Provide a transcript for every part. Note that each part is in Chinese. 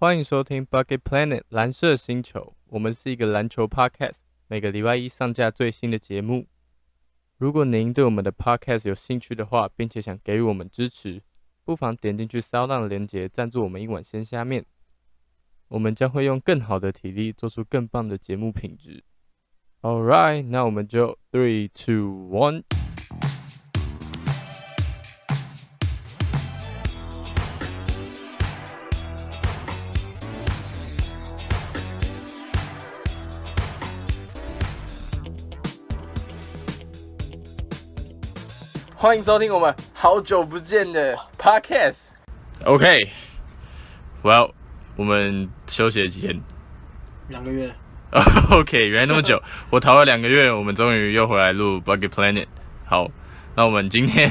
欢迎收听 Bucket Planet 蓝色星球，我们是一个篮球 podcast，每个礼拜一上架最新的节目。如果您对我们的 podcast 有兴趣的话，并且想给予我们支持，不妨点进去 Sound 的链接，赞助我们一碗鲜虾面。我们将会用更好的体力，做出更棒的节目品质。All right，那我们就 three two one。欢迎收听我们好久不见的 podcast。OK，Well，我们休息了几天两个月？OK，原来那么久，我逃了两个月，我们终于又回来录 Bucket Planet。好，那我们今天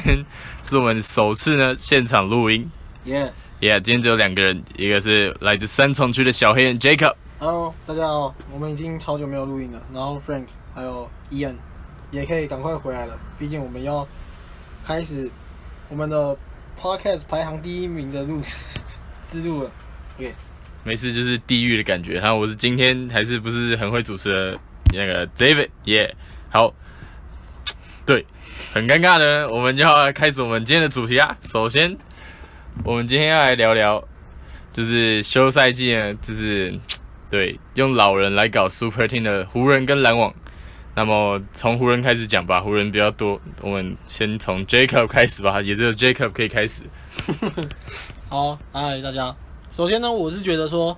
是我们首次呢现场录音。耶、Yeah，今天只有两个人，一个是来自三重区的小黑人 Jacob。Hello，大家好，我们已经超久没有录音了。然后 Frank 还有 Ian 也可以赶快回来了，毕竟我们要开始我们的 Podcast 排行第一名的路 之路了。没事，就是地狱的感觉。然后我是今天还是不是很会主持的那个 David，耶、好，对，很尴尬的，我们就要开始我们今天的主题啊。首先，我们今天要来聊聊，就是休赛季呢，就是 对用老人来搞 Super Team 的湖人跟篮网。那么从湖人开始讲吧，湖人比较多，我们先从 Jacob 开始吧，也只有 Jacob 可以开始。好，嗨大家。首先呢，我是觉得说，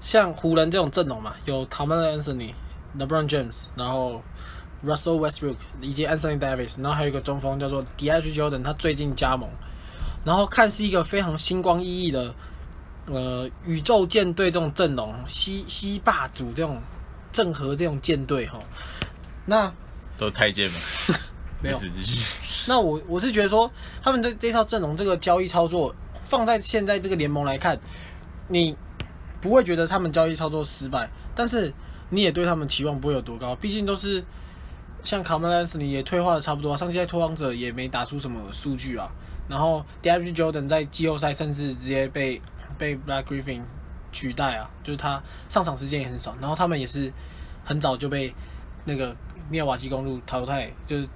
像湖人这种阵容嘛，有 c a m a l Anthony、LeBron James，然后 Russell Westbrook 以及 Anthony Davis，然后还有一个中锋叫做 DeAndre Jordan，他最近加盟，然后看是一个非常星光熠熠的呃宇宙舰队这种阵容，西西霸主这种正和这种舰队哈。那都太监嘛，没有。事继续。那我我是觉得说，他们这这套阵容这个交易操作放在现在这个联盟来看，你不会觉得他们交易操作失败，但是你也对他们期望不会有多高，毕竟都是像卡梅兰斯你也退化的差不多、啊，上季在拓荒者也没打出什么数据啊，然后 d a v i Jordan 在季后赛甚至直接被被 Black Griffin 取代啊，就是他上场时间也很少，然后他们也是很早就被那个密尔瓦基公路淘汰，就是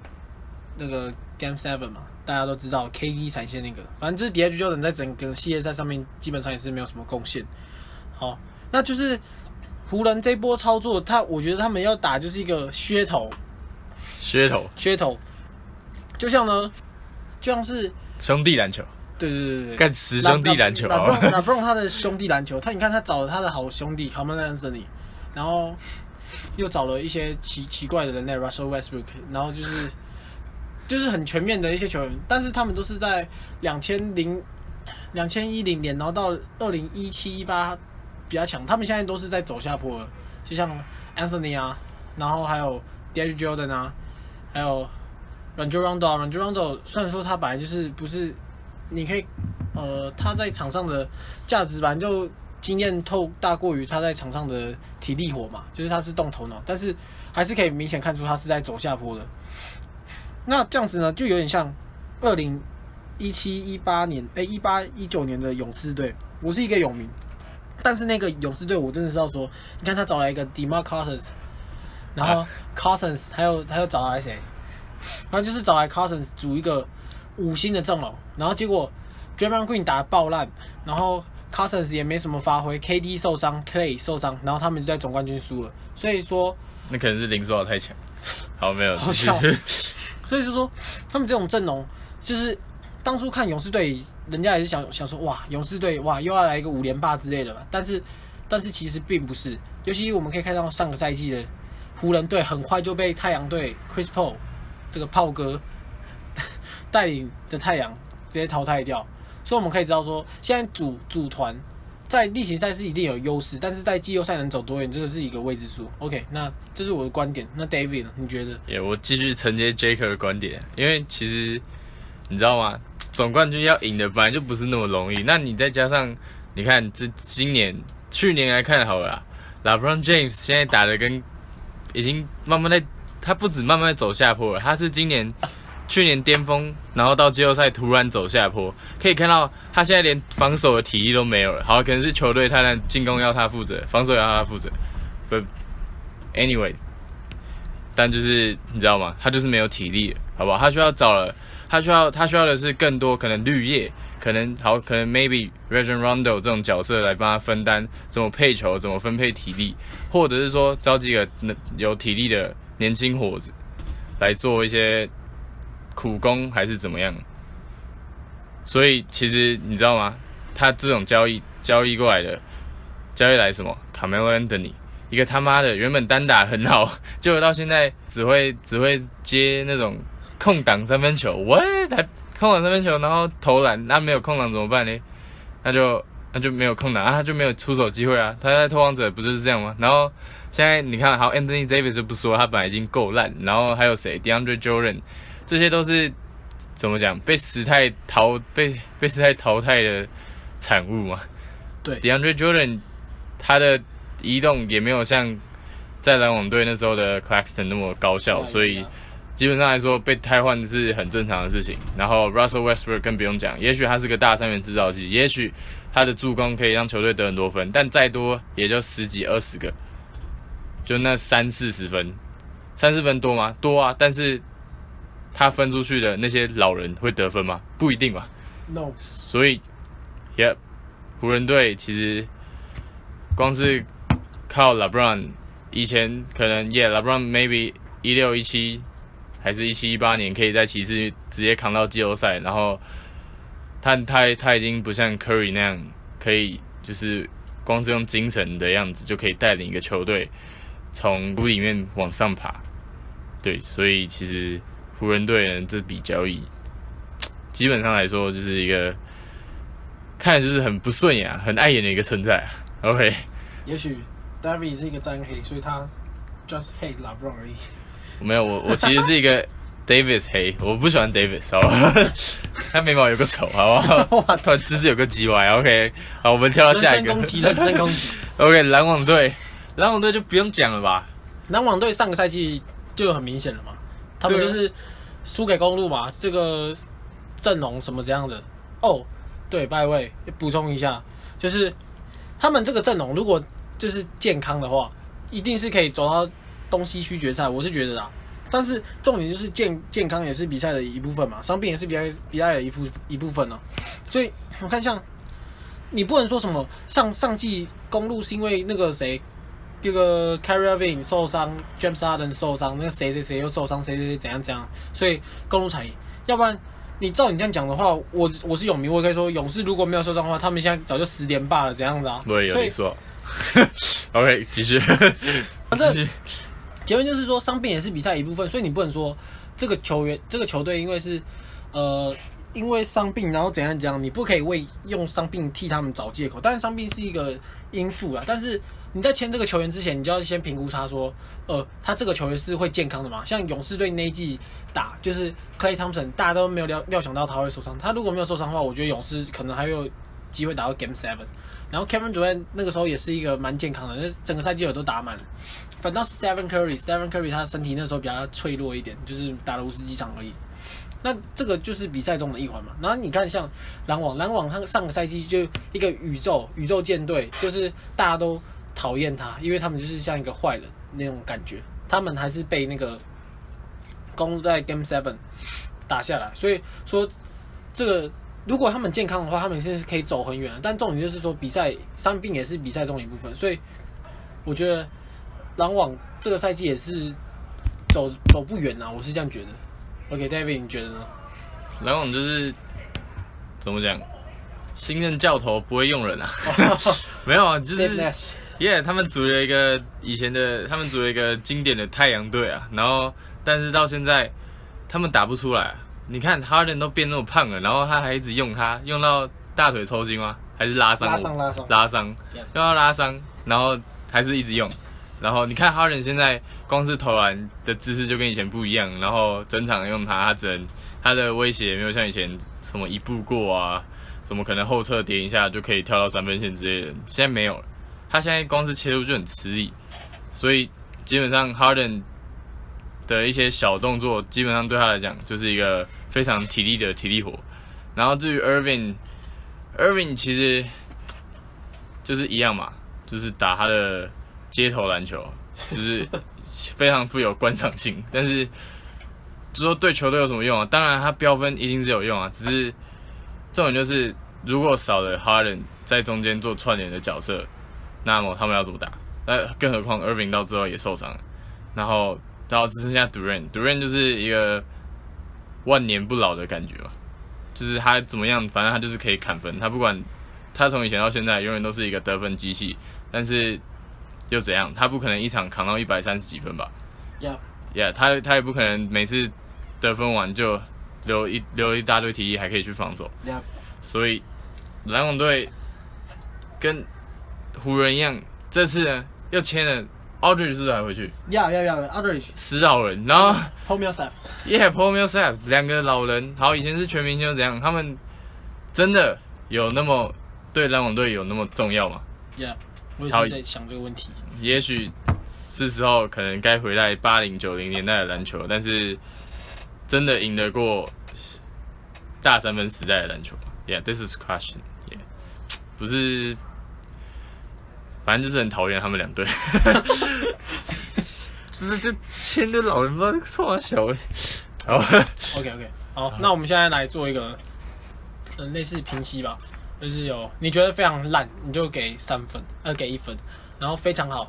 那个 Game Seven 嘛，大家都知道 KD 产线那个，反正就是 d h Jordan 在整个系列赛上面基本上也是没有什么贡献。好，那就是湖人这波操作，他我觉得他们要打就是一个噱头，噱头。噱头，就像呢，就像是兄弟篮球，对对对对。对，干死兄弟篮球那啊！那 LeBron 他的兄弟篮球，他你看他找了他的好兄弟 Carmelo Anthony，然后又找了一些奇奇怪的人类 Russell Westbrook，然后就是就是很全面的一些球员，但是他们都是在两千零两千一零年，然后到二零一七一八比较强，他们现在都是在走下坡，就像 Anthony 啊，然后还有 d a v i d Jordan 啊，还有 Rajon Rondo，Rajon Rondo 虽然说他本来就是不是你可以呃他在场上的价值反正就经验透大过于他在场上的体力活嘛，就是他是动头脑，但是还是可以明显看出他是在走下坡的。那这样子呢，就有点像二零一七一八年，哎一八一九年的勇士队。我是一个勇民，但是那个勇士队我真的是要说，你看他找来一个 Demar Cousins，然后 Cousins 还有还有找来谁？然后就是找来 Cousins 组一个五星的阵容，然后结果 Draymond Green 打得爆烂，然后 Cousins 也没什么发挥，KD 受伤，Clay 受伤，然后他们就在总冠军输了。所以说，那可能是林书豪太强。好，没有，好笑 所以就说他们这种阵容，就是当初看勇士队，人家也是想想说，哇，勇士队哇又要来一个五连霸之类的吧。但是但是其实并不是，尤其我们可以看到上个赛季的湖人队很快就被太阳队 Chris Paul 这个炮哥 带领的太阳直接淘汰掉。所以我们可以知道说，现在组组团在例行赛是一定有优势，但是在季后赛能走多远，这个是一个未知数。OK，那这是我的观点。那 David 呢？你觉得？也我继续承接 Jacob 的观点，因为其实你知道吗？总冠军要赢的本来就不是那么容易。那你再加上你看这今年、去年来看好了啦，LeBron James 现在打的跟已经慢慢在，他不止慢慢在走下坡了，他是今年去年巅峰，然后到季后赛突然走下坡，可以看到他现在连防守的体力都没有了。好，可能是球队太难进攻要他负责，防守也要他负责。But anyway，但就是你知道吗？他就是没有体力，好不好？他需要找了，他需要他需要的是更多可能绿叶，可能好，可能 maybe Region Rondo 这种角色来帮他分担怎么配球，怎么分配体力，或者是说招几个能有体力的年轻伙子来做一些苦工，还是怎么样？所以其实你知道吗？他这种交易交易过来的，交易来什么？Carmelo Anthony，一个他妈的原本单打很好，结果到现在只会只会接那种空档三分球，喂，他空档三分球，然后投篮，那没有空档怎么办呢？那就那就没有空档啊，他就没有出手机会啊。他在拓荒者不就是这样吗？然后现在你看，好，Anthony Davis 不说，他本来已经够烂，然后还有谁，DeAndre Jordan，这些都是怎么讲被时代淘被被时代淘汰的产物嘛。对，DeAndre Jordan 他的移动也没有像在篮网队那时候的 Claxton 那么高效，所以基本上来说被汰换是很正常的事情。然后 Russell Westbrook 更不用讲，也许他是个大三元制造机，也许他的助攻可以让球队得很多分，但再多也就十几二十个，就那三四十分，三四分多吗？多啊，但是他分出去的那些老人会得分吗？不一定吧。no，所以，Yep，湖人队其实光是靠 LeBron，以前可能 Yeah，LeBron maybe 一六一七还是一七一八年可以在骑士直接扛到季后赛，然后他他他已经不像 Curry 那样可以就是光是用精神的样子就可以带领一个球队从谷里面往上爬。对，所以其实湖人队呢这笔交易。基本上来说，就是一个看着就是很不顺眼、啊、很碍眼的一个存在、啊。OK，也许 David 是一个沾黑，所以他 just hate LeBron 而已。我没有，我我其实是一个 Davis 黑，我不喜欢 Davis，好吧？他眉毛有个丑，好不好？突然姿势有个鸡歪。OK，好，我们跳到下一个人身攻。击，人身攻击。OK，篮网队，篮网队就不用讲了吧？篮网队上个赛季就很明显了嘛，他们就是输给公路嘛，这个阵容什么这样的。哦，对，拜位补充一下，就是他们这个阵容如果就是健康的话，一定是可以走到东西区决赛，我是觉得啦。但是重点就是健健康也是比赛的一部分嘛，伤病也是比赛比赛的一部一部分呢、所以我看像你不能说什么上上季公路是因为那个谁那个 Kyrie Irving 受伤，James Harden 受伤，那个谁谁谁又受伤，谁谁谁怎样怎样，所以公路才赢。要不然你照你这样讲的话，我我是勇迷，我也可以说勇士如果没有受伤的话，他们现在早就十连霸了，怎样子啊？我也有你说。OK，继续。反正结论就是说，伤病也是比赛一部分，所以你不能说这个球员、这个球队因为是呃因为伤病，然后怎样怎样，你不可以为用伤病替他们找借口。但是，伤病是一个因素啊，但是你在签这个球员之前，你就要先评估他说，呃，他这个球员是会健康的嘛？像勇士队那一季打，就是 Clay Thompson，大家都没有料料想到他会受伤。他如果没有受伤的话，我觉得勇士可能还有机会打到 Game Seven。然后 Kevin Durant 那个时候也是一个蛮健康的，那整个赛季也都打满。反倒是 Stephen Curry，Stephen Curry 他身体那时候比较脆弱一点，就是打了五十几场而已。那这个就是比赛中的一环嘛。然后你看像篮网，篮网他上个赛季就一个宇宙宇宙舰队，就是大家都讨厌他，因为他们就是像一个坏人那种感觉。他们还是被那个公路在 Game Seven 打下来，所以说这个如果他们健康的话，他们现在是可以走很远的。但重点就是说，比赛伤病也是比赛中的一部分，所以我觉得篮网这个赛季也是走走不远啊，我是这样觉得。OK，David，、你觉得呢？篮网就是怎么讲？新任教头不会用人啊，没有啊，就是耶他们组了一个以前的，他们组了一个经典的太阳队啊，然后但是到现在他们打不出来、啊。你看哈登都变那么胖了，然后他还一直用他，用到大腿抽筋吗？还是拉伤？拉伤拉伤拉伤，用到拉伤，然后还是一直用。然后你看哈登现在光是投篮的姿势就跟以前不一样，然后整场用他，他只能他的威胁也没有像以前什么一步过啊，什么可能后撤点一下就可以跳到三分线之类的，现在没有了。他现在光是切入就很吃力，所以基本上 Harden 的一些小动作，基本上对他来讲就是一个非常体力的体力活。然后至于 Irving，Irving 其实就是一样嘛，就是打他的街头篮球，就是非常富有观赏性。但是就说对球队有什么用啊？当然他标分一定是有用啊，只是这种就是如果少了 Harden 在中间做串联的角色，那么他们要怎么打？那更何况 Irving 到最后也受伤了，然后然后只剩下 Durant，Durant 就是一个万年不老的感觉嘛，就是他怎么样，反正他就是可以砍分，他不管他从以前到现在永远都是一个得分机器，但是又怎样？他不可能一场扛到一百三十几分吧 Yeah，？Yeah，他他也不可能每次得分完就留一留一大堆体力，还可以去防守。所以篮网队跟湖人一样，这次呢又签了 Aldridge 是不是还回去？要要要 Aldridge 死老人，然后 p o m i l s a p Yeah Paul Millsap 两个老人，好，以前是全明星又怎样？他们真的有那么对篮网队有那么重要吗？Yeah，我好也是在想这个问题。也许是时候可能该回来八零九零年代的篮球，但是真的赢得过大三分时代的篮球吗？Yeah，this is question. Yeah，不是，反正就是很讨厌他们两队，就是这签的老人不知道小。好，OK OK，好，那我们现在来做一个，嗯、类似评析吧，就是有你觉得非常烂，你就给三分，呃，给一分，然后非常好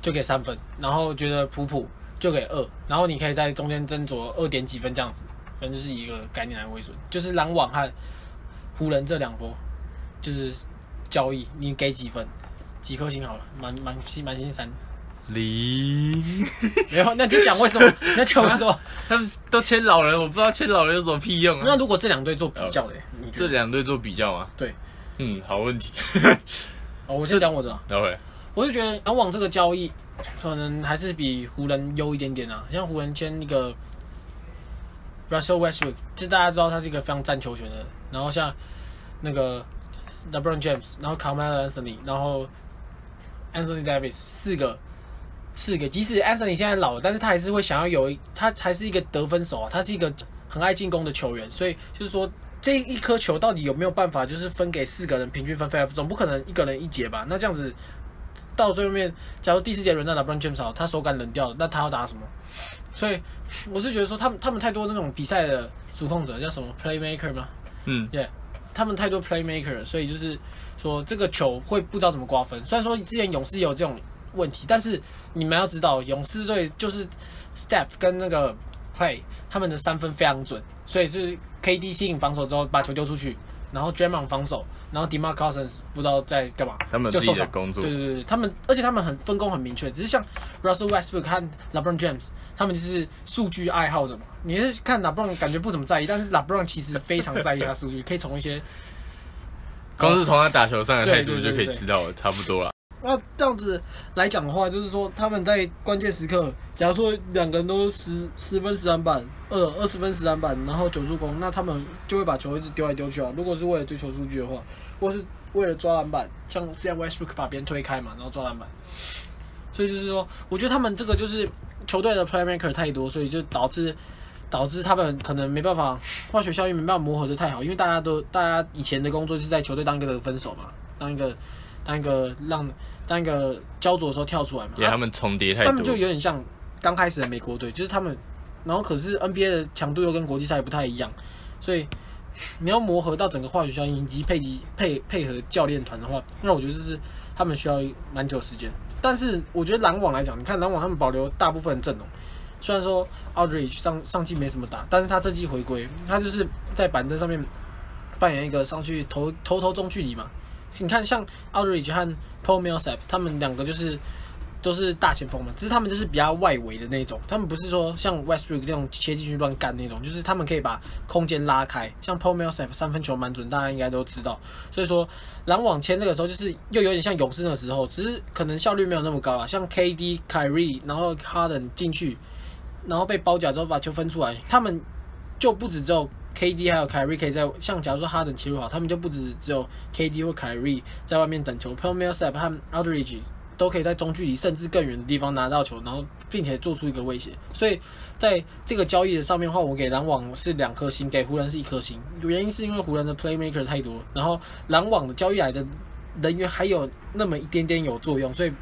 就给三分，然后觉得普普就给二，然后你可以在中间斟酌二点几分这样子，反正就是以一个概念来为准，就是篮网和湖人这两波就是交易，你给几分？几颗星好了，满满星满星三，零，没有，那你讲为什么？你要讲为什么？他们都签老人，我不知道签老人有什么屁用啊那？如果这两队做比较嘞，这？两队做比较吗？对，嗯，好问题。哦，我先讲我的啊，然后我就觉得篮网这个交易可能还是比湖人优一点点啊。像湖人签一个 Russell Westbrook，就大家知道他是一个非常占球权的，然后像那个 LeBron James，然后 Carmelo Anthony，然后 Anthony Davis 四个。四个，即使 Anthony 现在老了，但是他还是会想要有一，他还是一个得分手啊，他是一个很爱进攻的球员，所以就是说这一颗球到底有没有办法，就是分给四个人平均分配，总不可能一个人一节吧？那这样子到最后面，假如第四节轮到 LeBron James 好，他手感冷掉了，那他要打什么？所以我是觉得说，他们他们太多那种比赛的主控者，叫什么 playmaker 吗？嗯，他们太多 playmaker，了所以就是说这个球会不知道怎么瓜分。虽然说之前勇士有这种问题，但是你们要知道，勇士队就是 Steph 跟那个 Play 他们的三分非常准，所以是 KD 吸引防守之后把球丢出去，然后 Draymond 防守，然后 DeMar Cousins 不知道在干嘛，他们有自己就受伤。的工作对，对对，他们而且他们很分工很明确，只是像 Russell Westbrook 和 LeBron James，他们就是数据爱好者嘛。你是看 LeBron 感觉不怎么在意，但是 LeBron 其实非常在意他数据，可以从一些 光是从他打球上的态度就可以知道了，差不多了。那这样子来讲的话，就是说他们在关键时刻，假如说两个人都十十分十篮板，二二十分十篮板，然后九助攻，那他们就会把球一直丢来丢去啊。如果是为了追求数据的话，或是为了抓篮板，像之前 Westbrook 把别人推开嘛，然后抓篮板。所以就是说，我觉得他们这个就是球队的 playmaker 太多，所以就导致导致他们可能没办法化学效应没办法磨合的太好，因为大家都大家以前的工作是在球队当一个分手嘛，当一个当一个让当一个焦灼的时候跳出来嘛。也他们重叠太他们就，有点像刚开始的美国队，就是他们，然后可是 NBA 的强度又跟国际赛不太一样，所以你要磨合到整个化学效应以及配及配配合教练团的话，那我觉得就是他们需要蛮久时间。但是我觉得篮网来讲，你看篮网他们保留大部分阵容，虽然说 Aldridge 上上季没什么打，但是他这季回归，他就是在板凳上面扮演一个上去投投投中距离嘛。你看像 Aldridge 和 Paul Millsap 他们两个就是都是大前锋嘛，只是他们就是比较外围的那种，他们不是说像 Westbrook 这种切进去乱干那种，就是他们可以把空间拉开。像 Paul Millsap 三分球蛮准，大家应该都知道。所以说篮网签这个时候就是又有点像勇士那个时候，只是可能效率没有那么高啊。像 KD、Kyrie，然后 Harden 进去，然后被包夹之后把球分出来，他们就不止只有 KD 还有 Kyrie 可以在像假如说哈登切入好，他们就不止只有 KD 或 Kyrie 在外面等球，Paul Millsap 和 Aldridge 都可以在中距离甚至更远的地方拿到球，然后并且做出一个威胁。所以在这个交易的上面的话，我给篮网是两颗星，给湖人是一颗星。原因是因为湖人的 playmaker 太多，然后篮网的交易来的人员还有那么一点点有作用，所以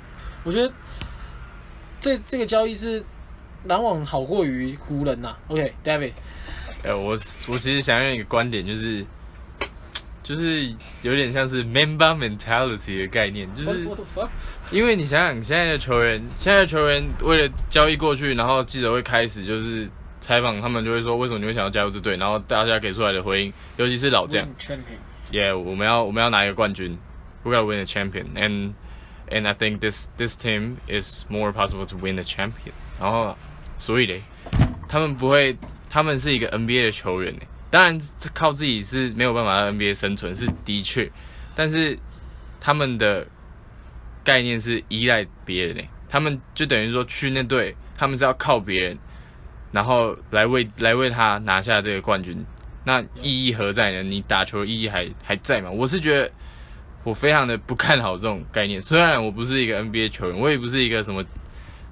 我觉得这这个交易是篮网好过于湖人呐、OK，David，、呃，我我其实想用一个观点，就是就是有点像是 member mentality 的概念，就是因为你想想现在的球员，现在的球员为了交易过去，然后记者会开始就是采访，他们就会说为什么你会想要加入这队，然后大家给出来的回应，尤其是老将，耶，yeah, 我们要我们要拿一个冠军，we're gonna win the champion，and and I think this this team is more possible to win the champion，然后所以嘞，他们不会。他们是一个 NBA 的球员呢。当然，这靠自己是没有办法在 NBA 生存，是的确，但是他们的概念是依赖别人呢。他们就等于说去那队，他们是要靠别人，然后来为来为他拿下这个冠军。那意义何在呢？你打球的意义还还在吗？我是觉得我非常的不看好这种概念。虽然我不是一个 NBA 球员，我也不是一个什么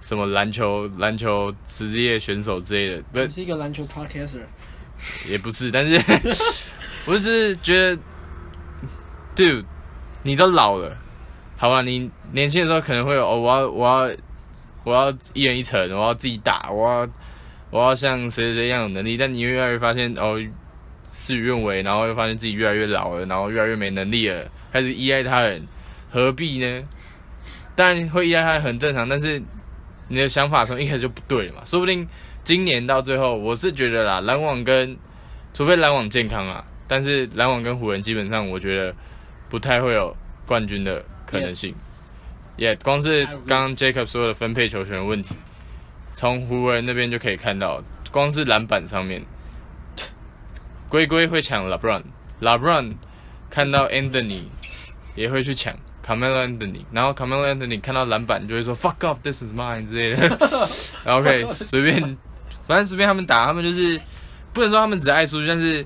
什么篮球篮球职业选手之类的，不你是一个篮球 podcaster，也不是，但是 我只是觉得，dude，你都老了，好吧？你年轻的时候可能会有哦，我要我要我要一人一城，我要自己打，我要我要像谁谁谁一样有能力，但你越来越发现哦，事与愿违，然后又发现自己越来越老了，然后越来越没能力了，开始依赖他人，何必呢？当然会依赖他人很正常，但是你的想法从一开始就不对了嘛，说不定今年到最后，我是觉得啦，篮网跟除非篮网健康啊，但是篮网跟湖人基本上我觉得不太会有冠军的可能性。也、光是刚刚 Jacob 说的分配球权的问题，从湖人那边就可以看到，光是篮板上面，龟龟会抢 LeBron，LeBron 看到 Anthony 也会去抢 Carmelo Anthony，然后 Carmelo Anthony 看到篮板就会说 Fuck off，this is mine 之类的。然后可以随便，反正随便他们打，他们就是不能说他们只爱输，但是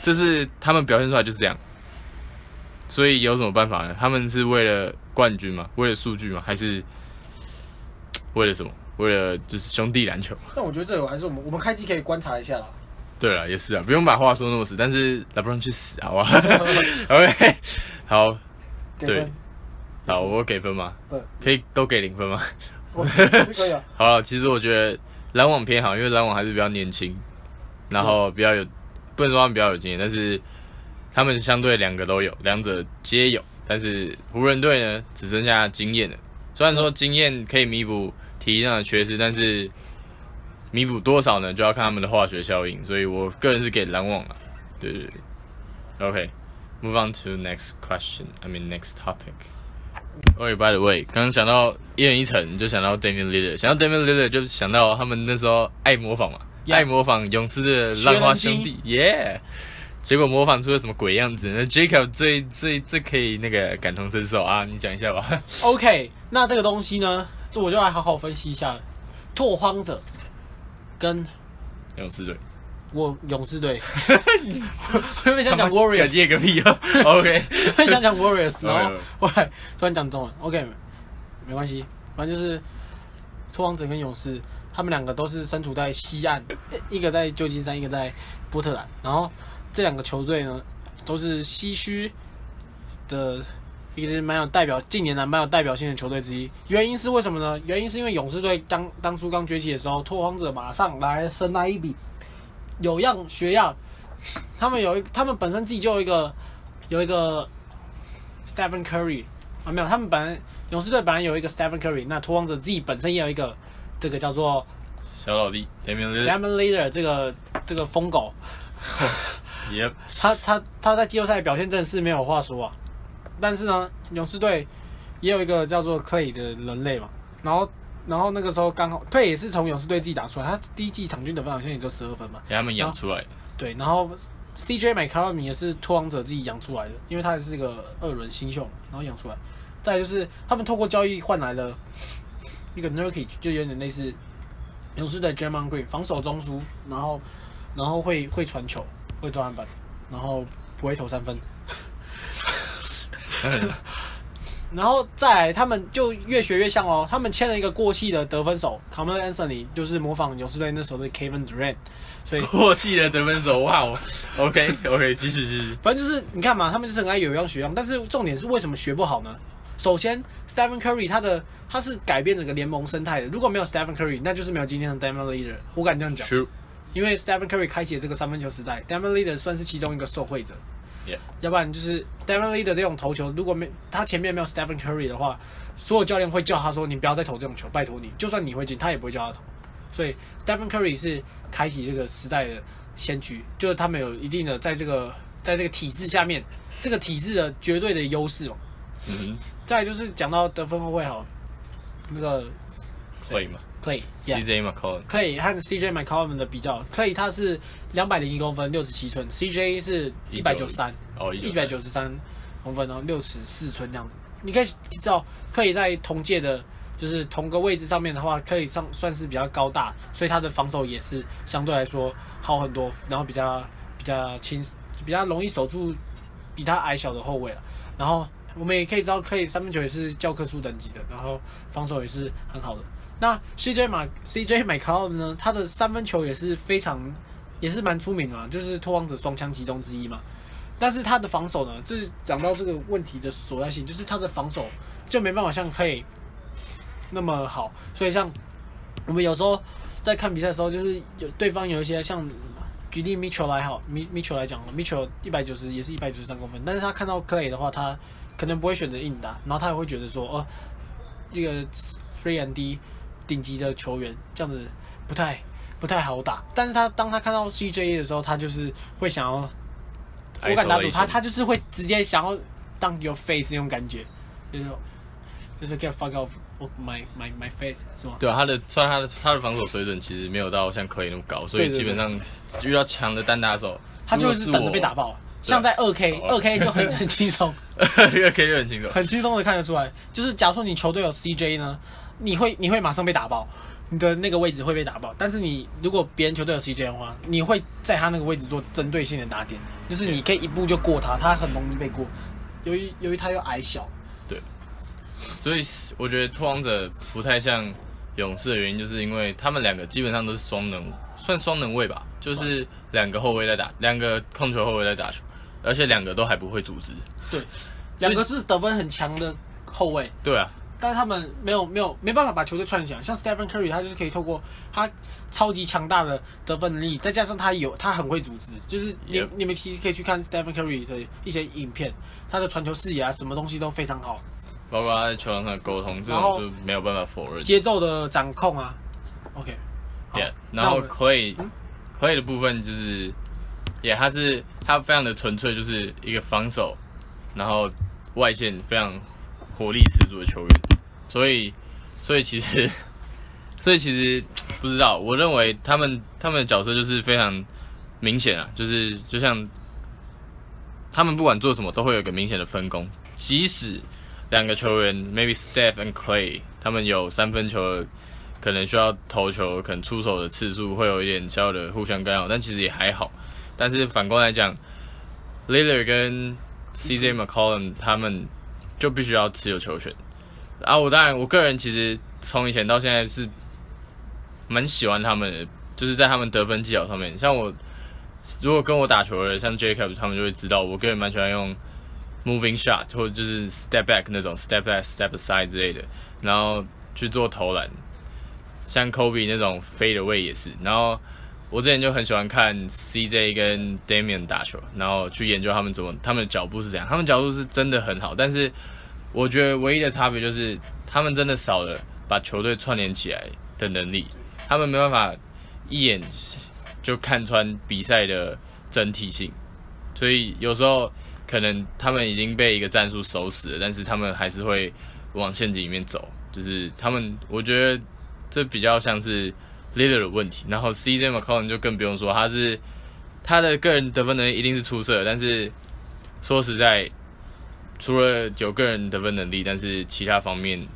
这是他们表现出来就是这样。所以有什么办法呢？他们是为了冠军吗？为了数据吗？还是为了什么？为了就是兄弟篮球？但我觉得这个还是我们我们开机可以观察一下啦。对了，也是啊，不用把话说那么死，但是 LeBron 去死，好不好？OK，好，对好，我给分吗？对，可以都给零分吗？我是可以啊。好了，其实我觉得篮网偏好，因为篮网还是比较年轻，然后比较有，不能说他们比较有经验，但是他们相对两个都有，两者皆有。但是湖人队呢，只剩下经验了。虽然说经验可以弥补体力上的缺失，但是弥补多少呢，就要看他们的化学效应。所以我个人是给篮网了。对对对。OK，move、on to next question. I mean next topic. Oh, by the way，刚刚想到一人一城，就想到 Damian Lillard，想到 Damian Lillard 就想到他们那时候爱模仿嘛 Yeah 爱模仿勇士的浪花兄弟，Yeah。结果模仿出了什么鬼样子？那 Jacob 最最最可以那个感同身受啊！你讲一下吧。OK，那这个东西呢，这我就来好好分析一下。拓荒者跟勇士队，我勇士队，我原本想讲 Warriors，谢个屁哦。OK，原本想讲 Warriors，然后来突然讲中文。OK，没关系，反正就是拓荒者跟勇士，他们两个都是身处在西岸，一个在旧金山，一个在波特兰。然后这两个球队呢，都是西区的一个是蛮有代表，近年来蛮有代表性的球队之一。原因是为什么呢？原因是因为勇士队当当初刚崛起的时候，拓荒者马上来深拉一笔，有样学样。他们有一，他们本身自己就有一个有一个 Stephen Curry 啊，没有，他们本来勇士队本来有一个 Stephen Curry，那拓荒者自己本身也有一个这个叫做小老弟 Damian。Lemon Leader 这个这个疯狗，Yep，他他他在季后赛表现真的是没有话说啊。但是呢，勇士队也有一个叫做 Clay 的人类嘛，然后然后那个时候刚好 Clay 也是从勇士队自己打出来，他第一季场均得分好像也就十二分嘛，给他们养出来的。对，然后 CJ 麦卡米也是拓荒者自己养出来的，因为他也是一个二轮新秀嘛，然后养出来。再来就是他们透过交易换来了一个 Nurkic，就有点类似勇士的 Draymond Green，防守中枢，然后然后会会传球，会抓篮板，然后不会投三分。然后再来，他们就越学越像喽。他们签了一个过气的得分手 c a m e l Anthony，就是模仿勇士队那时候的 Kevin Durant。所以过气的得分手，哇哦，OK OK，继续继续。反正就是你看嘛，他们就是很爱有样学样，但是重点是为什么学不好呢？首先，Stephen Curry 他的他是改变整个联盟生态的。如果没有 Stephen Curry，那就是没有今天的 e a d e r 我敢这样讲。因为 Stephen Curry 开启了这个三分球时代 e a d e r 算是其中一个受惠者。Yeah，要不然就是 Damian l e a d e 的这种投球，如果没他前面没有 Stephen Curry 的话，所有教练会叫他说：“你不要再投这种球，拜托你。”就算你会进，他也不会叫他投。所以 Stephen Curry 是开启这个时代的。先驱就是他们有一定的在这个在这个体制下面，这个体制的绝对的优势嘛。嗯，再就是讲到得分后卫好，那个 Clay 嘛，Clay，CJ McCollum，Clay 和 CJ McCollum 的比较，Clay 他是两百零一公分，六十七寸，CJ 是一百九十三，哦，一百九十三公分，然后六十四寸这样子。你可以知道，可以在同届的。就是同个位置上面的话，可以上算是比较高大，所以他的防守也是相对来说好很多，然后比较比较轻，比较容易守住比他矮小的后卫了。然后我们也可以知道，可以三分球也是教科书等级的，然后防守也是很好的。那 CJ 马 CJ 麦卡呢，他的三分球也是非常也是蛮出名的，就是拓荒者双枪其中之一嘛。但是他的防守呢，这是讲到这个问题的所在性，就是他的防守就没办法像可以。那么好，所以像我们有时候在看比赛的时候，就是有对方有一些像举例 Mitchell 来好，Mi Mitchell 来讲，Mitchell 一百九十也是一百九十三公分，但是他看到 Clay 的话，他可能不会选择硬打，然后他也会觉得说，哦，这个 Three and D 顶级的球员这样子不太不太好打，但是他当他看到 CJ 的时候，他就是会想要，我敢打赌他他就是会直接想要当 Your Face 那种感觉，就是就是 Get fuck off。My my my face 是吗？对啊，他的虽然他的他的防守水准其实没有到像可以那么高，所以基本上遇到强的单打手，他就是等着被打爆。像在二 K 二 K 就很很轻松，二 K 就很轻松，很轻松的看得出来。就是假如说你球队有 CJ 呢，你会你会马上被打爆，你的那个位置会被打爆。但是你如果别人球队有 CJ 的话，你会在他那个位置做针对性的打点，就是你可以一步就过他，他很容易被过。由于由于他又矮小。对所以我觉得拓荒者不太像勇士的原因，就是因为他们两个基本上都是双能，算双能位吧，就是两个后卫在打，两个控球后卫在打球，而且两个都还不会组织。对，两个是得分很强的后卫。对啊，但是他们没有没有没办法把球队串起来。像 Stephen Curry，他就是可以透过他超级强大的得分能力，再加上他有他很会组织，就是你你们其实可以去看 Stephen Curry 的一些影片，他的传球视野啊，什么东西都非常好。包括他在球场上的沟通，这种就没有办法否认。节奏的掌控啊，OK，Yeah，然后 Clay，Clay 的部分就是，Yeah，他是他非常的纯粹，就是一个防守，然后外线非常火力十足的球员。所以，所以其实，所以其实不知道，我认为他们他们的角色就是非常明显啊，就是就像他们不管做什么，都会有一个明显的分工，即使。两个球员，maybe Steph and Clay，他们有三分球，可能需要投球，可能出手的次数会有一点小的互相干扰，但其实也还好。但是反过来讲 l i l l a r 跟 CJ McCollum 他们就必须要持有球权。啊，我当然，我个人其实从以前到现在是蛮喜欢他们的，就是在他们得分技巧上面。像我如果跟我打球的，像 Jacob 他们就会知道，我个人蛮喜欢用。Moving shot 或者就是 step back 那种 step back step aside 之类的，然后去做投篮，像 Kobe 那种飞的位也是。然后我之前就很喜欢看 CJ 跟 Damian 打球，然后去研究他们怎么他们的脚步是怎样。他们脚步是真的很好，但是我觉得唯一的差别就是他们真的少了把球队串联起来的能力，他们没办法一眼就看穿比赛的整体性，所以有时候。可能他们已经被一个战术守死了，但是他们还是会往陷阱里面走。就是他们，我觉得这比较像是 leader 的问题。然后 CJ McCollum 就更不用说，他是他的个人得分能力一定是出色，但是说实在，除了有个人得分能力，但是其他方面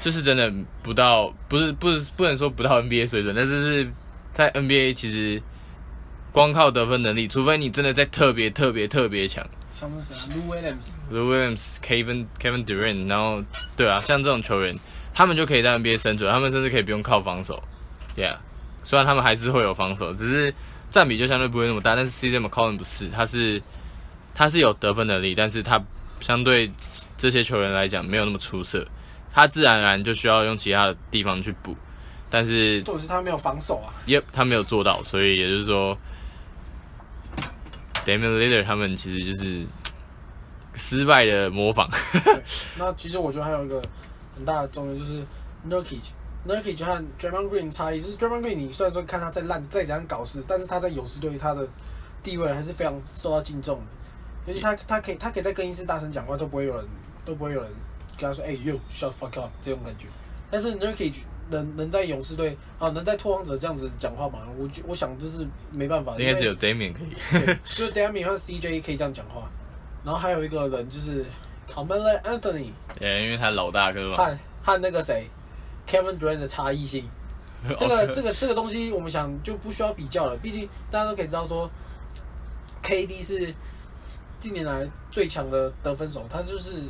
就是真的不到，不是不是不能说不到 NBA 水准，但是是在 NBA 其实。光靠得分能力，除非你真的在特别特别特别强，像是谁啊？Lou Williams，Lou Williams、Kevin Kevin Durant，然后对啊，像这种球员，他们就可以在 NBA 生存，他们甚至可以不用靠防守，Yeah，虽然他们还是会有防守，只是占比就相对不会那么大。但是 CJ McCollum 不是，他是他是有得分能力，但是他相对这些球员来讲没有那么出色，他自然而然就需要用其他的地方去补，但是重点是他没有防守啊。Yep，他没有做到，所以也就是说，Damian Lillard 他们其实就是失败的模仿。那其实我觉得还有一个很大的重点就是 Nurkic。Nurkic 和 Draymond Green 差异就是 Draymond Green，你虽然说看他在烂再怎样搞事，但是他在勇士队他的地位还是非常受到敬重的。尤其他他可以他可以在更衣室大声讲话，都不会有人都不会有人跟他说哎、you shut fuck up 这种感觉。但是 Nurkic 能能在勇士队啊能在拓荒者这样子讲话吗？我觉我想这是没办法的，应该只有 Damian 可以。就是 Damian 和 CJ 可以这样讲话。然后还有一个人就是 Carmelo Anthony。呃，因为他老大哥嘛。和和那个谁 Kevin Durant 的差异性，这个这个这个东西我们想就不需要比较了，毕竟大家都可以知道说，KD 是近年来最强的得分手，他就是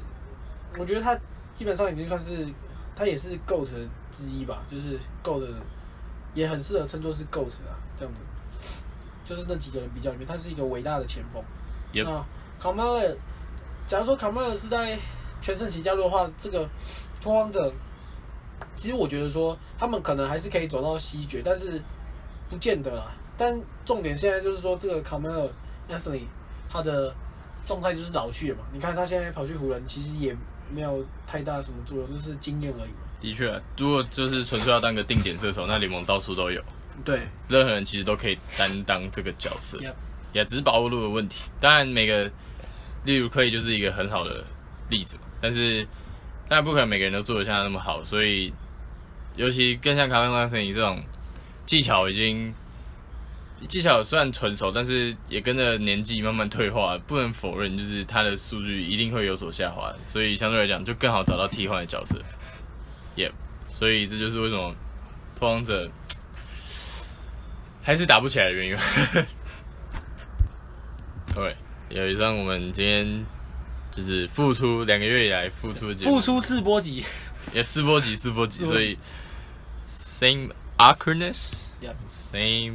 我觉得他基本上已经算是他也是 GOAT 之一吧，就是 GOAT 也很适合称作是 GOAT 啊，这样子，就是那几个人比较里面，他是一个伟大的前锋。Yep 那 c a m e l 假如说 m e l 是在全盛期加入的话，这个拓荒者，其实我觉得说他们可能还是可以走到西决，但是不见得啦。但重点现在就是说，这个 c a m e l Anthony 他的状态就是老去了嘛。你看他现在跑去湖人，其实也没有太大什么作用，就是经验而已嘛。的确啊，如果就是纯粹要当个定点射手，那联盟到处都有，对，任何人其实都可以担当这个角色。也只是把握度的问题。当然，每个例如可以就是一个很好的例子，但是当然不可能每个人都做得像他那么好，所以尤其更像卡梅隆·安东尼这种技巧已经技巧虽然纯熟，但是也跟着年纪慢慢退化，不能否认就是他的数据一定会有所下滑，所以相对来讲就更好找到替换的角色。耶、所以这就是为什么拓荒者还是打不起来的原因。对，有以上我们今天就是付出两个月以来付出的付出四波集。也四波集四波级，四波级所以 same awkwardness Yep same，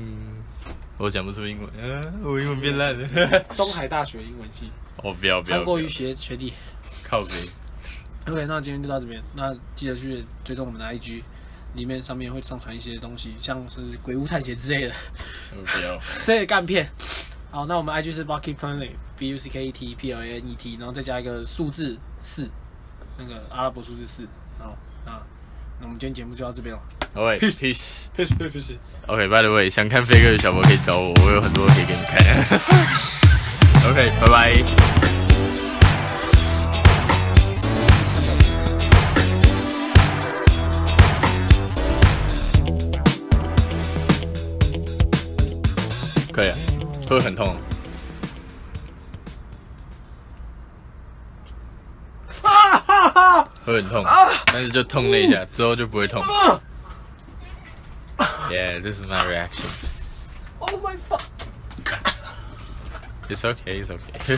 我讲不出英文，嗯、我英文变烂了。东海大学英文系，哦，不要不要，韩国学学弟。靠背。OK，那今天就到这边。那记得去追踪我们的 IG，里面上面会上传一些东西，像是鬼屋探险之类的哦不要，这些干片。好，那我们 IG 是 Bucket Planet，B U C K E T P L A N E T，然后再加一个数字四，那个阿拉伯数字四。好，那那我们今天节目就到这边了。OK Peace peace。Peace peace peace。OK，by、the way，想看飞哥的小博可以找我，我有很多可以给你看。OK，拜拜。啊，会很痛。会很痛，但是就痛了一下，之后就不会痛。Yeah, this is my reaction. Oh my fuck！It's okay, it's okay.